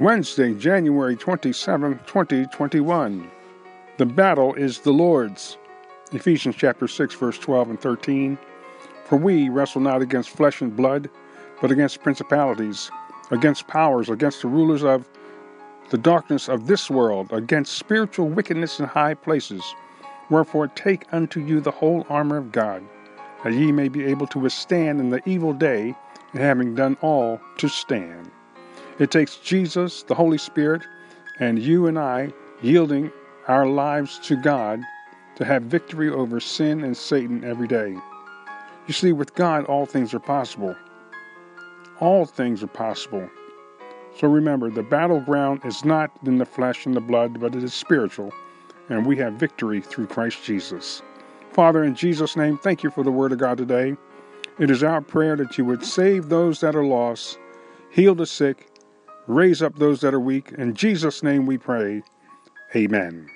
Wednesday, January 27, 2021. The battle is the Lord's. Ephesians chapter 6, verse 12 and 13. For we wrestle not against flesh and blood, but against principalities, against powers, against the rulers of the darkness of this world, against spiritual wickedness in high places. Wherefore take unto you the whole armor of God, that ye may be able to withstand in the evil day, and having done all, to stand. It takes Jesus, the Holy Spirit, and you and I yielding our lives to God to have victory over sin and Satan every day. You see, with God, all things are possible. All things are possible. So remember, the battleground is not in the flesh and the blood, but it is spiritual, and we have victory through Christ Jesus. Father, in Jesus' name, thank you for the word of God today. It is our prayer that you would save those that are lost, heal the sick, raise up those that are weak. In Jesus' name we pray. Amen.